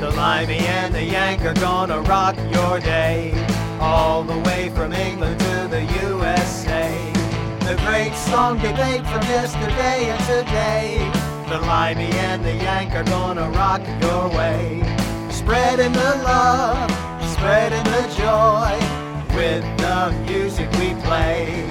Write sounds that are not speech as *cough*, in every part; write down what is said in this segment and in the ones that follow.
The Limey and the Yank are gonna rock your day. All the way from England to the USA. The great song debate from yesterday and today. The Limey and the Yank are gonna rock your way. Spreading the love, spreading the joy with the music we play.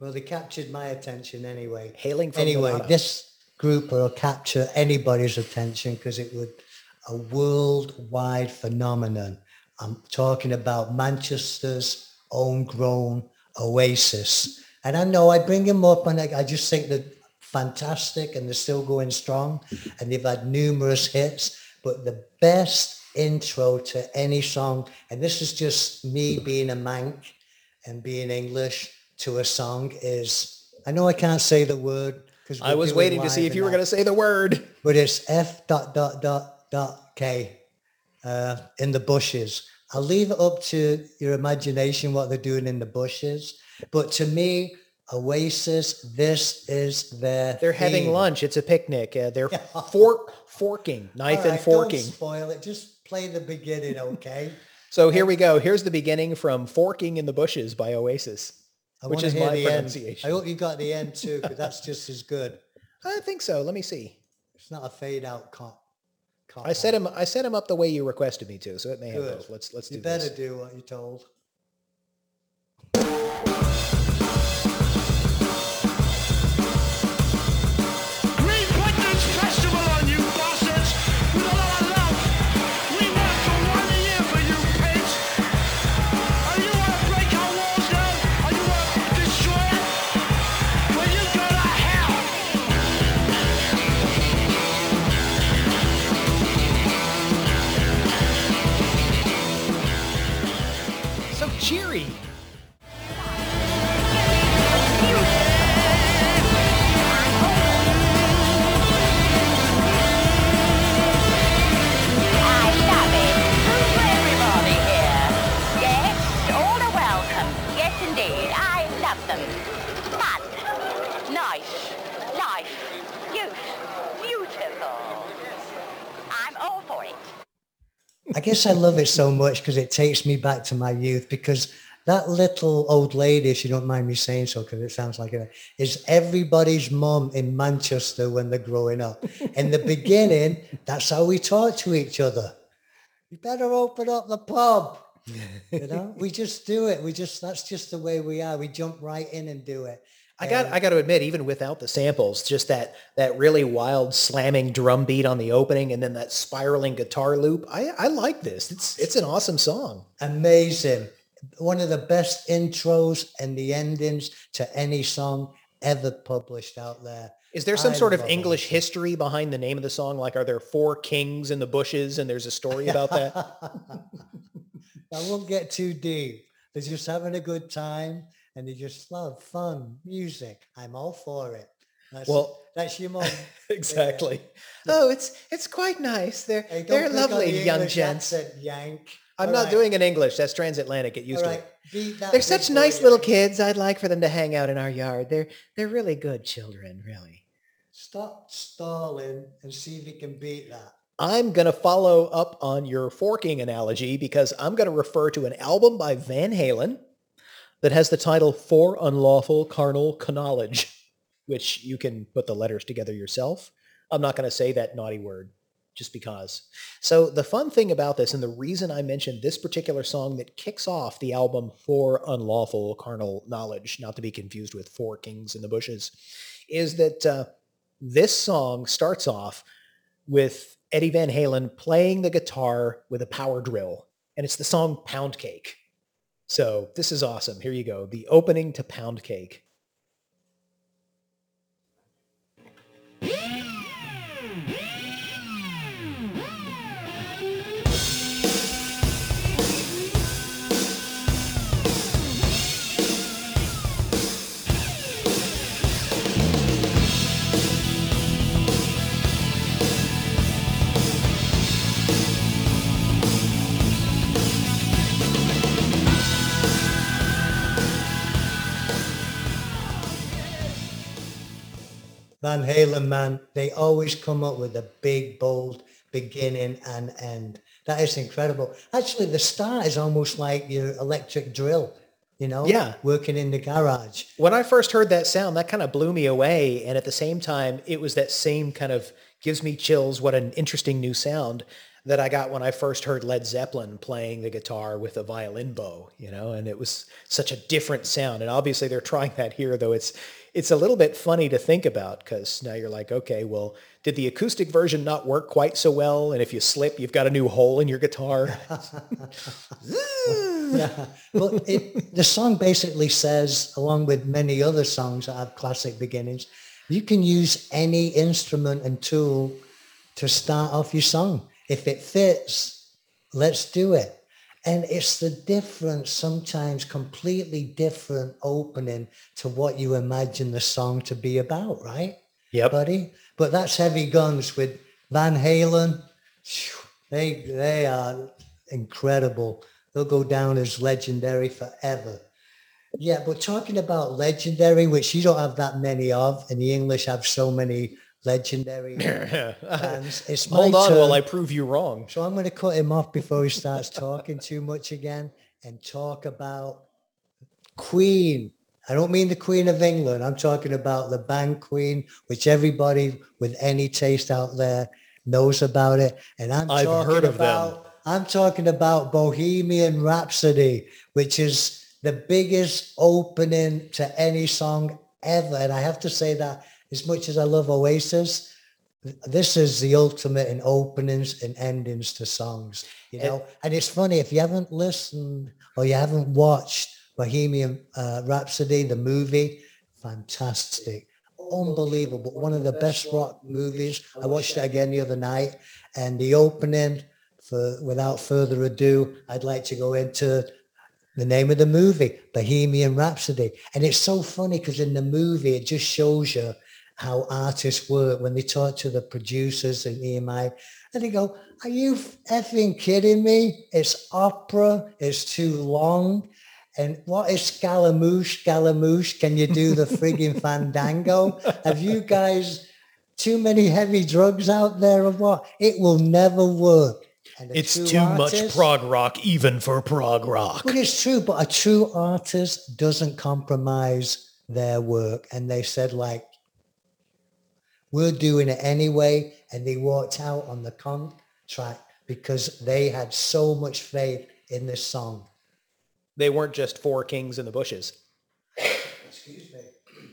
Well, they captured my attention anyway. Hailing from anyway, this group will capture anybody's attention because it would a worldwide phenomenon. I'm talking about Manchester's homegrown Oasis. And I know I bring them up and I, I just think they're fantastic and they're still going strong and they've had numerous hits. But the best intro to any song, and this is just me being a Manc and being English to a song is, I know I can't say the word because I was waiting to see if you were going to say the word. but it's F dot dot dot dot K uh, in the bushes. I'll leave it up to your imagination what they're doing in the bushes. But to me, Oasis, this is their. They're having lunch. It's a picnic. Uh, they're *laughs* fork forking, knife and forking. Don't spoil it. Just play the beginning, okay? *laughs* So here we go. Here's the beginning from "Forking in the Bushes" by Oasis, I which is hear my the end. pronunciation. I hope you got the end too, because that's just as good. I think so. Let me see. It's not a fade out cop. cop I set him. I set him up the way you requested me to, so it may have Good. both. Let's let's You do better this. do what you're told. Guess I love it so much because it takes me back to my youth because that little old lady, if you don't mind me saying so, because it sounds like it, is everybody's mum in Manchester when they're growing up. In the beginning, that's how we talk to each other. You better open up the pub. You know, we just do it. We just, that's just the way we are. We jump right in and do it. I got I got to admit, even without the samples, just that that really wild slamming drum beat on the opening, and then that spiraling guitar loop. I I like this. It's it's an awesome song. Amazing. One of the best intros and the endings to any song ever published out there. Is there some I sort of English Oasis. history behind the name of the song? Like, are there four kings in the bushes, and there's a story about that? *laughs* I won't get too deep. They're just having a good time and they just love fun music. I'm all for it. That's, Well- that's your *laughs* mum. exactly. Oh, it's it's quite nice. They're Hey, they're lovely the young gents. accent, Yank. I'm All not right, doing an English. That's transatlantic. Get used All to right, it. They're such nice little kids. I'd like for them to hang out in our yard. They're they're really good children, really. Stop stalling and see if you can beat that. I'm going to follow up on your forking analogy because I'm going to refer to an album by Van Halen that has the title For Unlawful Carnal Knowledge, which you can put the letters together yourself. I'm not going to say that naughty word just because. So the fun thing about this and the reason I mentioned this particular song that kicks off the album For Unlawful Carnal Knowledge, not to be confused with Four Kings in the Bushes, is that uh, this song starts off with Eddie Van Halen playing the guitar with a power drill. And it's the song Pound Cake. So this is awesome. Here you go. The opening to Pound Cake. Van Halen, man, they always come up with a big, bold beginning and end. That is incredible. Actually, the start is almost like your electric drill, you know? Yeah. Working in the garage. When I first heard that sound, that kind of blew me away. And at the same time, it was that same kind of gives me chills. What an interesting new sound that I got when I first heard Led Zeppelin playing the guitar with a violin bow, you know, and it was such a different sound. And obviously they're trying that here, though it's it's a little bit funny to think about because now you're like, okay, well, did the acoustic version not work quite so well? And if you slip, you've got a new hole in your guitar. *laughs* *laughs* Well, it, the song basically says, along with many other songs that have classic beginnings, you can use any instrument and tool to start off your song. If it fits, let's do it. And it's the different, sometimes completely different opening to what you imagine the song to be about, right? Yep. Buddy? But that's Heavy Guns with Van Halen. They, they are incredible. They'll go down as legendary forever. Yeah, but talking about legendary, which you don't have that many of, and the English have so many legendary *laughs* bands. It's *laughs* my Hold on turn. while I prove you wrong. So I'm going to cut him off before he starts talking too much again and talk about Queen. I don't mean the Queen of England. I'm talking about the band Queen, which everybody with any taste out there knows about it. And I'm I've talking heard of them. I'm talking about Bohemian Rhapsody, which is the biggest opening to any song ever. And I have to say that as much as I love Oasis, this is the ultimate in openings and endings to songs, you know. And it's funny if you haven't listened or you haven't watched Bohemian uh, Rhapsody, the movie, fantastic, unbelievable, one of the best rock movies. I watched it again the other night, and the opening. For without further ado, I'd like to go into the name of the movie, Bohemian Rhapsody. And it's so funny because in the movie, it just shows you how artists work when they talk to the producers and EMI and they go, are you effing kidding me? It's opera. It's too long. And what is Scaramouche? Scaramouche, can you do the frigging *laughs* fandango? Have you guys too many heavy drugs out there or what? It will never work. And It's too much prog rock, even for prog rock. well, it's true, but a true artist doesn't compromise their work. And they said, like, we're doing it anyway. And they walked out on the contract because they had so much faith in this song. They weren't just four kings in the bushes. Excuse me.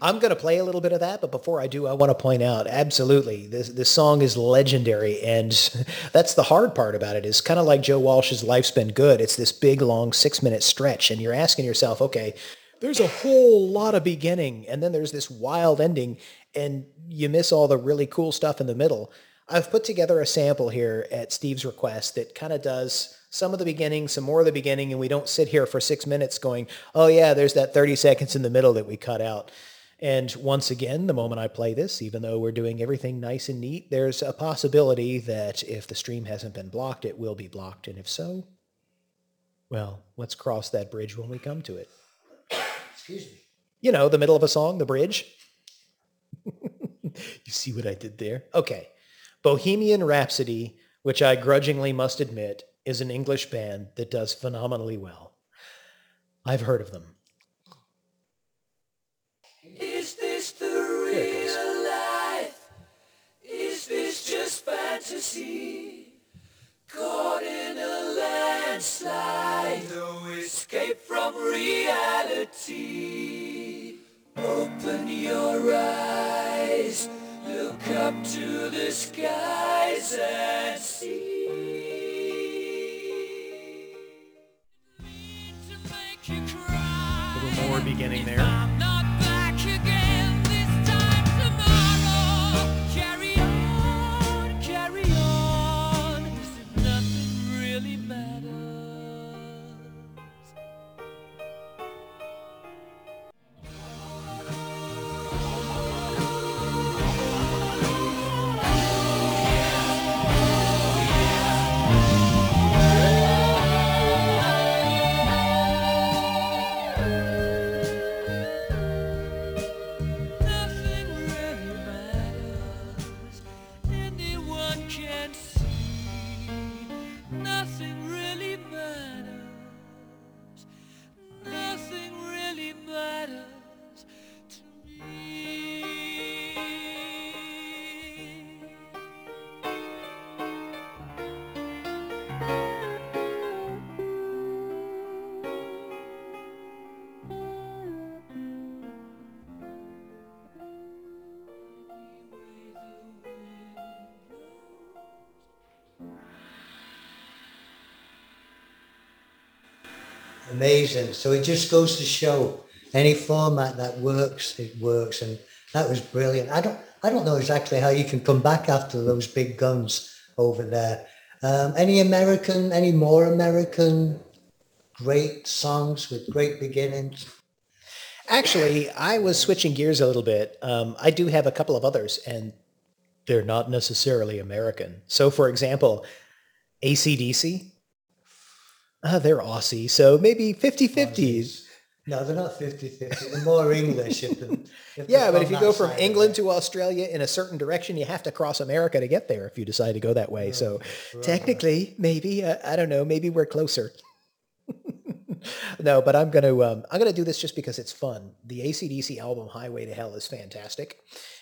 I'm going to play a little bit of that, but before I do, I want to point out, absolutely, this this song is legendary, and *laughs* that's the hard part about it. Is kind of like Joe Walsh's "Life's Been Good." It's this big, long, six minute stretch, and you're asking yourself, okay, there's a whole lot of beginning, and then there's this wild ending, and you miss all the really cool stuff in the middle. I've put together a sample here at Steve's request that kind of does some of the beginning, some more of the beginning, and we don't sit here for six minutes going, oh yeah, there's that 30 seconds in the middle that we cut out. And once again, the moment I play this, even though we're doing everything nice and neat, there's a possibility that if the stream hasn't been blocked, it will be blocked. And if so, well, let's cross that bridge when we come to it. Excuse me. You know, the middle of a song, the bridge. You see what I did there? Okay. Bohemian Rhapsody, which I grudgingly must admit is an English band that does phenomenally well. I've heard of them. Is this the Here it goes. real life? Is this just fantasy? Caught in a landslide, no escape from reality. Open your eyes, look up to the skies and see. A little more beginning there. Amazing. So it just goes to show any format that works, it works, and that was brilliant. I don't, I don't know exactly how you can come back after those big guns over there. Um, any American, any more American great songs with great beginnings? Actually, I was switching gears a little bit. Um, I do have a couple of others, and they're not necessarily American. So, for example, ACDC, uh, they're Aussie, so maybe 50-50. No, they're not 50-50. They're more English. If the, if Yeah, but if you go from England to Australia in a certain direction, you have to cross America to get there if you decide to go that way. So technically, maybe uh, I don't know. Maybe we're closer. *laughs* no, but I'm gonna um, I'm gonna do this just because it's fun. The ACDC album Highway to Hell is fantastic,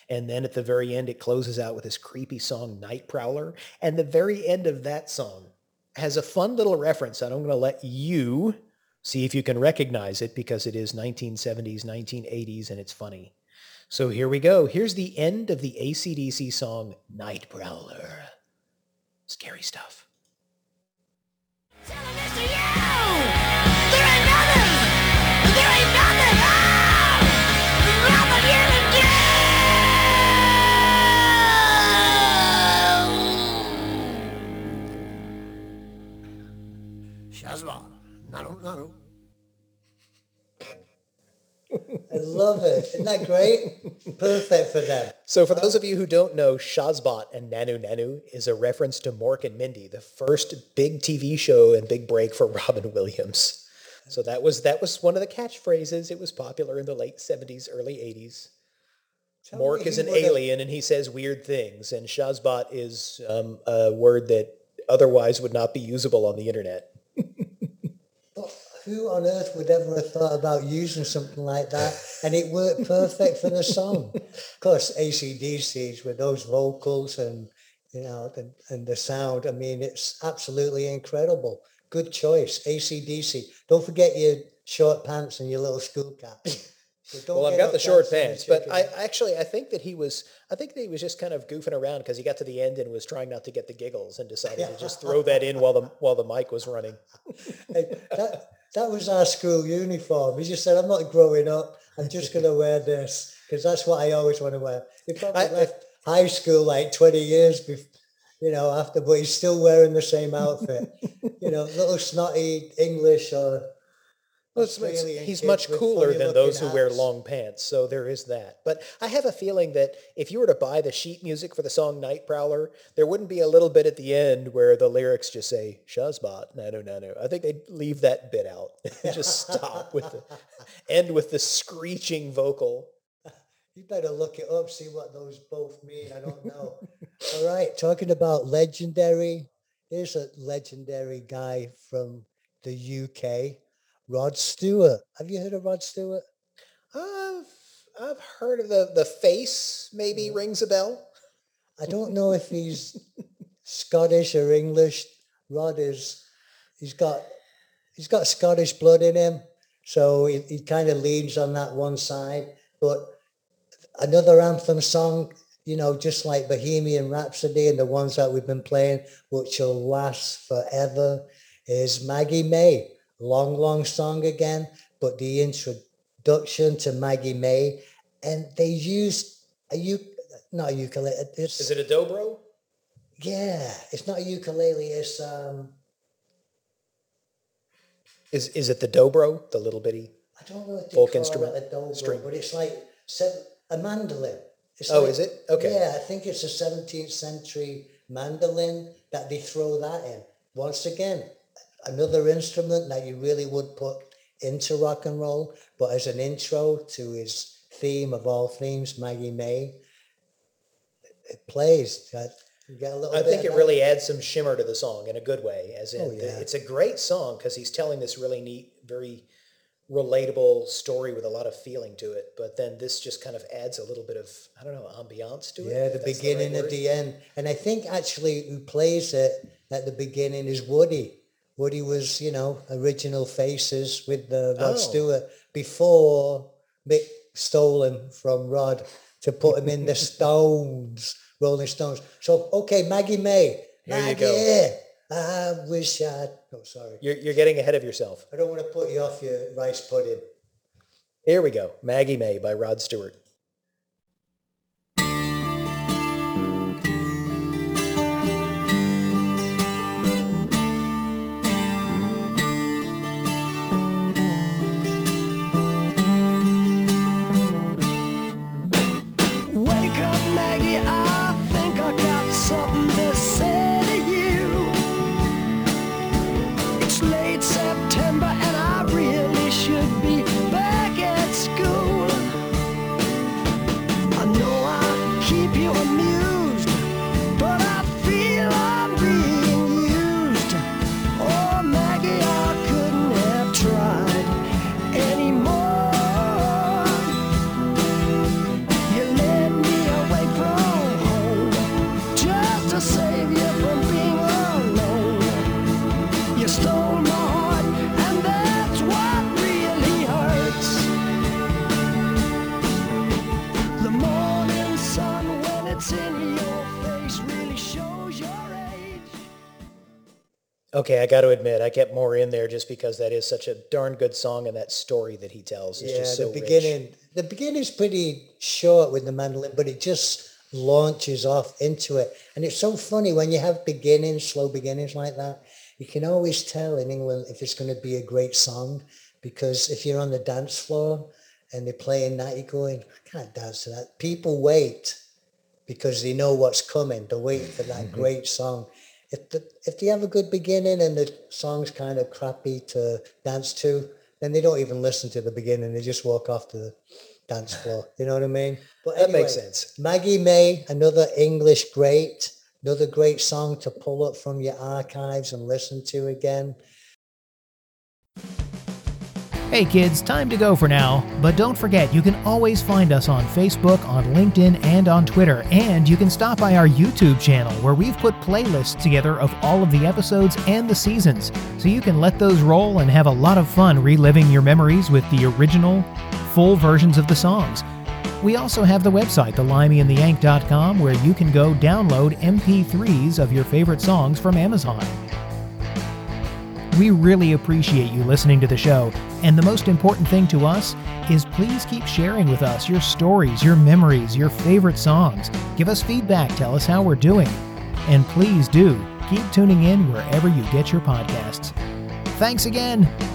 and then at the very end it closes out with this creepy song Night Prowler, and the very end of that song has a fun little reference. And I'm gonna let you see if you can recognize it because it is 1970s, 1980s, and it's funny. So here we go. Here's the end of the ACDC song Night Prowler. Scary stuff. Nanu. I love it. Isn't that great? Perfect for them. So for those of you who don't know, Shazbot and Nanu Nanu is a reference to Mork and Mindy, the first big TV show and big break for *laughs* Robin Williams. So that was that was one of the catchphrases. It was popular in the late 70s, early 80s. Tell Mork is an alien and he says weird things, and Shazbot is um, a word that otherwise would not be usable on the internet. *laughs* Who on earth would ever have thought about using something like that? And it worked perfect for the song. Of course, ACDC's with those vocals and, you know, and, and the sound. I mean, it's absolutely incredible. Good choice, ACDC. Don't forget your short pants and your little school cap. *laughs* But don't Well, I've got the short pants, but I actually I think that he was I think that he was just kind of goofing around because he got to the end and was trying not to get the giggles and decided to just throw that in while the while the mic was running. *laughs* That, that was our school uniform. He just said, I'm not growing up. I'm just going *laughs* to wear this because that's what I always want to wear. He probably I- I- left high school like 20 years before, you know, after, but he's still wearing the same outfit. *laughs* you know, little snotty English or Well, he's much cooler than those who wear long pants, so there is that. But I have a feeling that if you were to buy the sheet music for the song Night Prowler, there wouldn't be a little bit at the end where the lyrics just say Shazbot, nanu nanu. I think they'd leave that bit out. *laughs* just stop with the *laughs* end with the screeching vocal. You better look it up, see what those both mean. I don't know. All right, talking about legendary, here's a legendary guy from the UK, Rod Stewart. Have you heard of Rod Stewart? I've I've heard of the the face maybe rings a bell. I don't know if he's Scottish or English. Rod is, he's got, he's got Scottish blood in him, so he, he kind of leans on that one side. But another anthem song, you know, just like Bohemian Rhapsody and the ones that we've been playing, which will last forever, is Maggie May. Long, long song again, but the introduction to Maggie May, and they used a u not a ukulele. It's, Is it a dobro? yeah, it's not a ukulele. It's um, Is is it the dobro, the little bitty? I don't know if they Folk call instrument, it a dobro, string. but it's like a mandolin. It's Oh, like- is it? Okay. Yeah, I think it's a 17th century mandolin that they throw that in. Once again, another instrument that you really would put into rock and roll, but as an intro to his theme of all themes, Maggie May, it plays. That you get a little. I think it that. really adds some shimmer to the song in a good way. As in, Oh, yeah. it's a great song because he's telling this really neat, very relatable story with a lot of feeling to it. But then this just kind of adds a little bit of I don't know ambiance to it. Yeah, the right beginning word. at the end. And I think actually who plays it at the beginning is Woody. Woody was, you know, original Faces with the Rod Oh. Stewart before Mick stole him from Rod to put him in the *laughs* Stones, Rolling Stones. So, okay, Maggie May. Here you Maggie, go. I wish I'd. Oh, sorry. You're, you're getting ahead of yourself. I don't want to put you off your rice pudding. Here we go. Maggie May by Rod Stewart. Okay, I got to admit, I kept more in there just because that is such a darn good song and that story that he tells is yeah, just so the rich. beginning. The beginning's pretty short with the mandolin, but it just launches off into it, and it's so funny when you have beginnings, slow beginnings like that. You can always tell in England if it's going to be a great song because if you're on the dance floor and they're playing that, you're going, I can't dance to that. People wait because they know what's coming. They wait for that mm-hmm. great song. If the, if they have a good beginning and the song's kind of crappy to dance to, then they don't even listen to the beginning. They just walk off to the dance floor. *laughs* You know what I mean? But That makes sense. Maggie May, another English great, another great song to pull up from your archives and listen to again. Hey kids, time to go for now. But don't forget, you can always find us on Facebook, on LinkedIn, and on Twitter. And you can stop by our YouTube channel where we've put playlists together of all of the episodes and the seasons. So you can let those roll and have a lot of fun reliving your memories with the original, full versions of the songs. We also have the website, thelimeyandtheyank.com, where you can go download MP3s of your favorite songs from Amazon. We really appreciate you listening to the show, and the most important thing to us is please keep sharing with us your stories, your memories, your favorite songs. Give us feedback, tell us how we're doing. And please do keep tuning in wherever you get your podcasts. Thanks again.